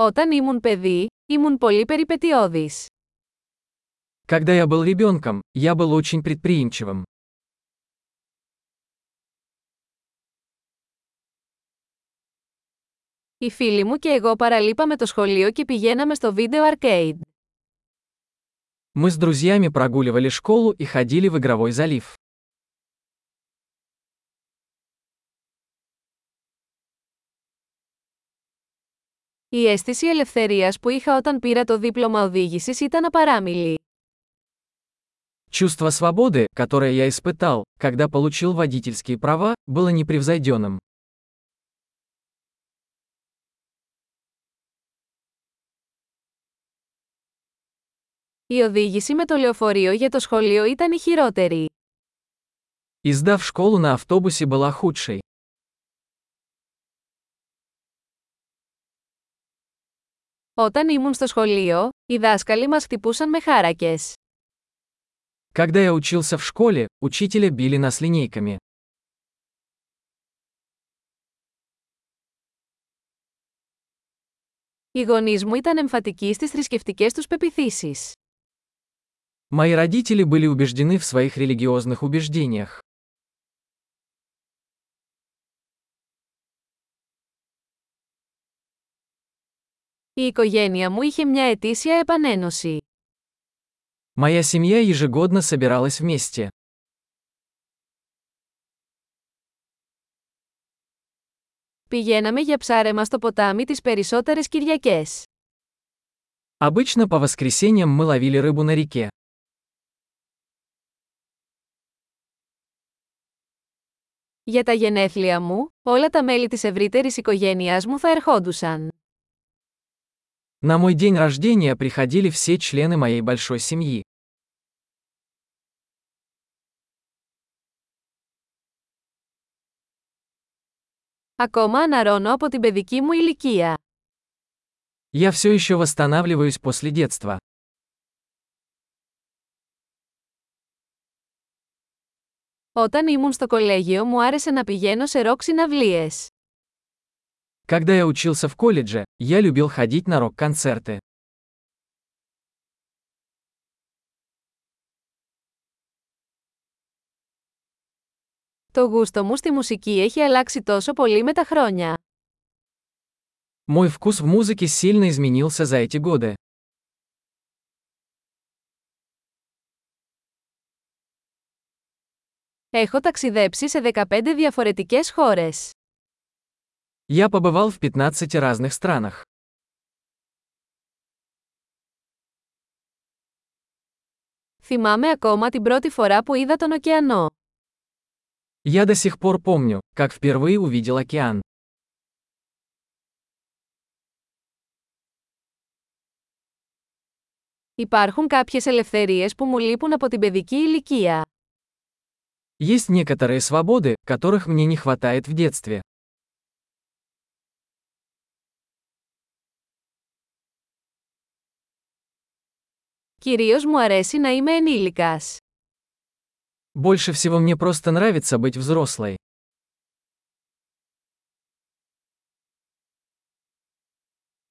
Όταν ήμουν παιδί, ήμουν πολύ περιπετειώδης. Когда я был ребенком, я был очень предприимчивым. Οι φίλοι μου και εγώ παραλείπαμε το σχολείο και πηγαίναμε στο βίντεο arcade. Мы с друзьями прогуливали школу и ходили в игровой залив. Η αίσθηση ελευθερίας που είχα όταν πήρα το δίπλωμα οδήγησης ήταν απαράμιλη. Чувство свободы, которое я испытал, когда получил водительские права, было непревзойденным. Η οδήγηση με το λεωφορείο για το σχολείο ήταν η χειρότερη. Издав школу на автобусе была худшей. Όταν ήμουν στο σχολείο, οι δάσκαλοι μας χτυπούσαν με χάρακες. Когда я учился в школе, учителя били нас линейками. Οι γονείς μου ήταν εμφατικοί στις θρησκευτικές τους πεπιθήσεις. Мои родители были убеждены в своих религиозных убеждениях. Η οικογένεια μου είχε μια ετήσια επανένωση. Моя семья ежегодно собиралась вместе. Πηγαίναμε για ψάρεμα στο ποτάμι τις περισσότερες Κυριακές. Обычно по воскресеньям мы ловили рыбу на реке. Για τα γενέθλια μου, όλα τα μέλη της ευρύτερης οικογένειάς μου θα ερχόντουσαν. На мой день рождения приходили все члены моей большой семьи. Ακόμα αναρώνω από την παιδική μου ηλικία. Я все еще восстанавливаюсь после детства. Όταν ήμουν στο κολέγιο μου άρεσε να πηγαίνω σε ροκ συναυλίες. Когда я учился в колледже, я любил ходить на рок-концерты. Το γούστο μου στη μουσική έχει αλλάξει τόσο πολύ με τα χρόνια. Мой вкус в музыке сильно изменился за эти годы. Έχω ταξιδέψει σε 15 διαφορετικές χώρες. Я побывал в 15 разных странах. Θυμάμαι ακόμα την πρώτη φορά που είδα τον ωκεανό. Я до сих пор помню, как впервые увидел океан. Υπάρχουν κάποιες ελευθερίες που μου λείπουν από την παιδική ηλικία. Есть некоторые свободы, которых мне не хватает в детстве. Κυρίως μου αρέσει να είμαι ενήλικας. Больше всего мне просто нравится быть взрослой.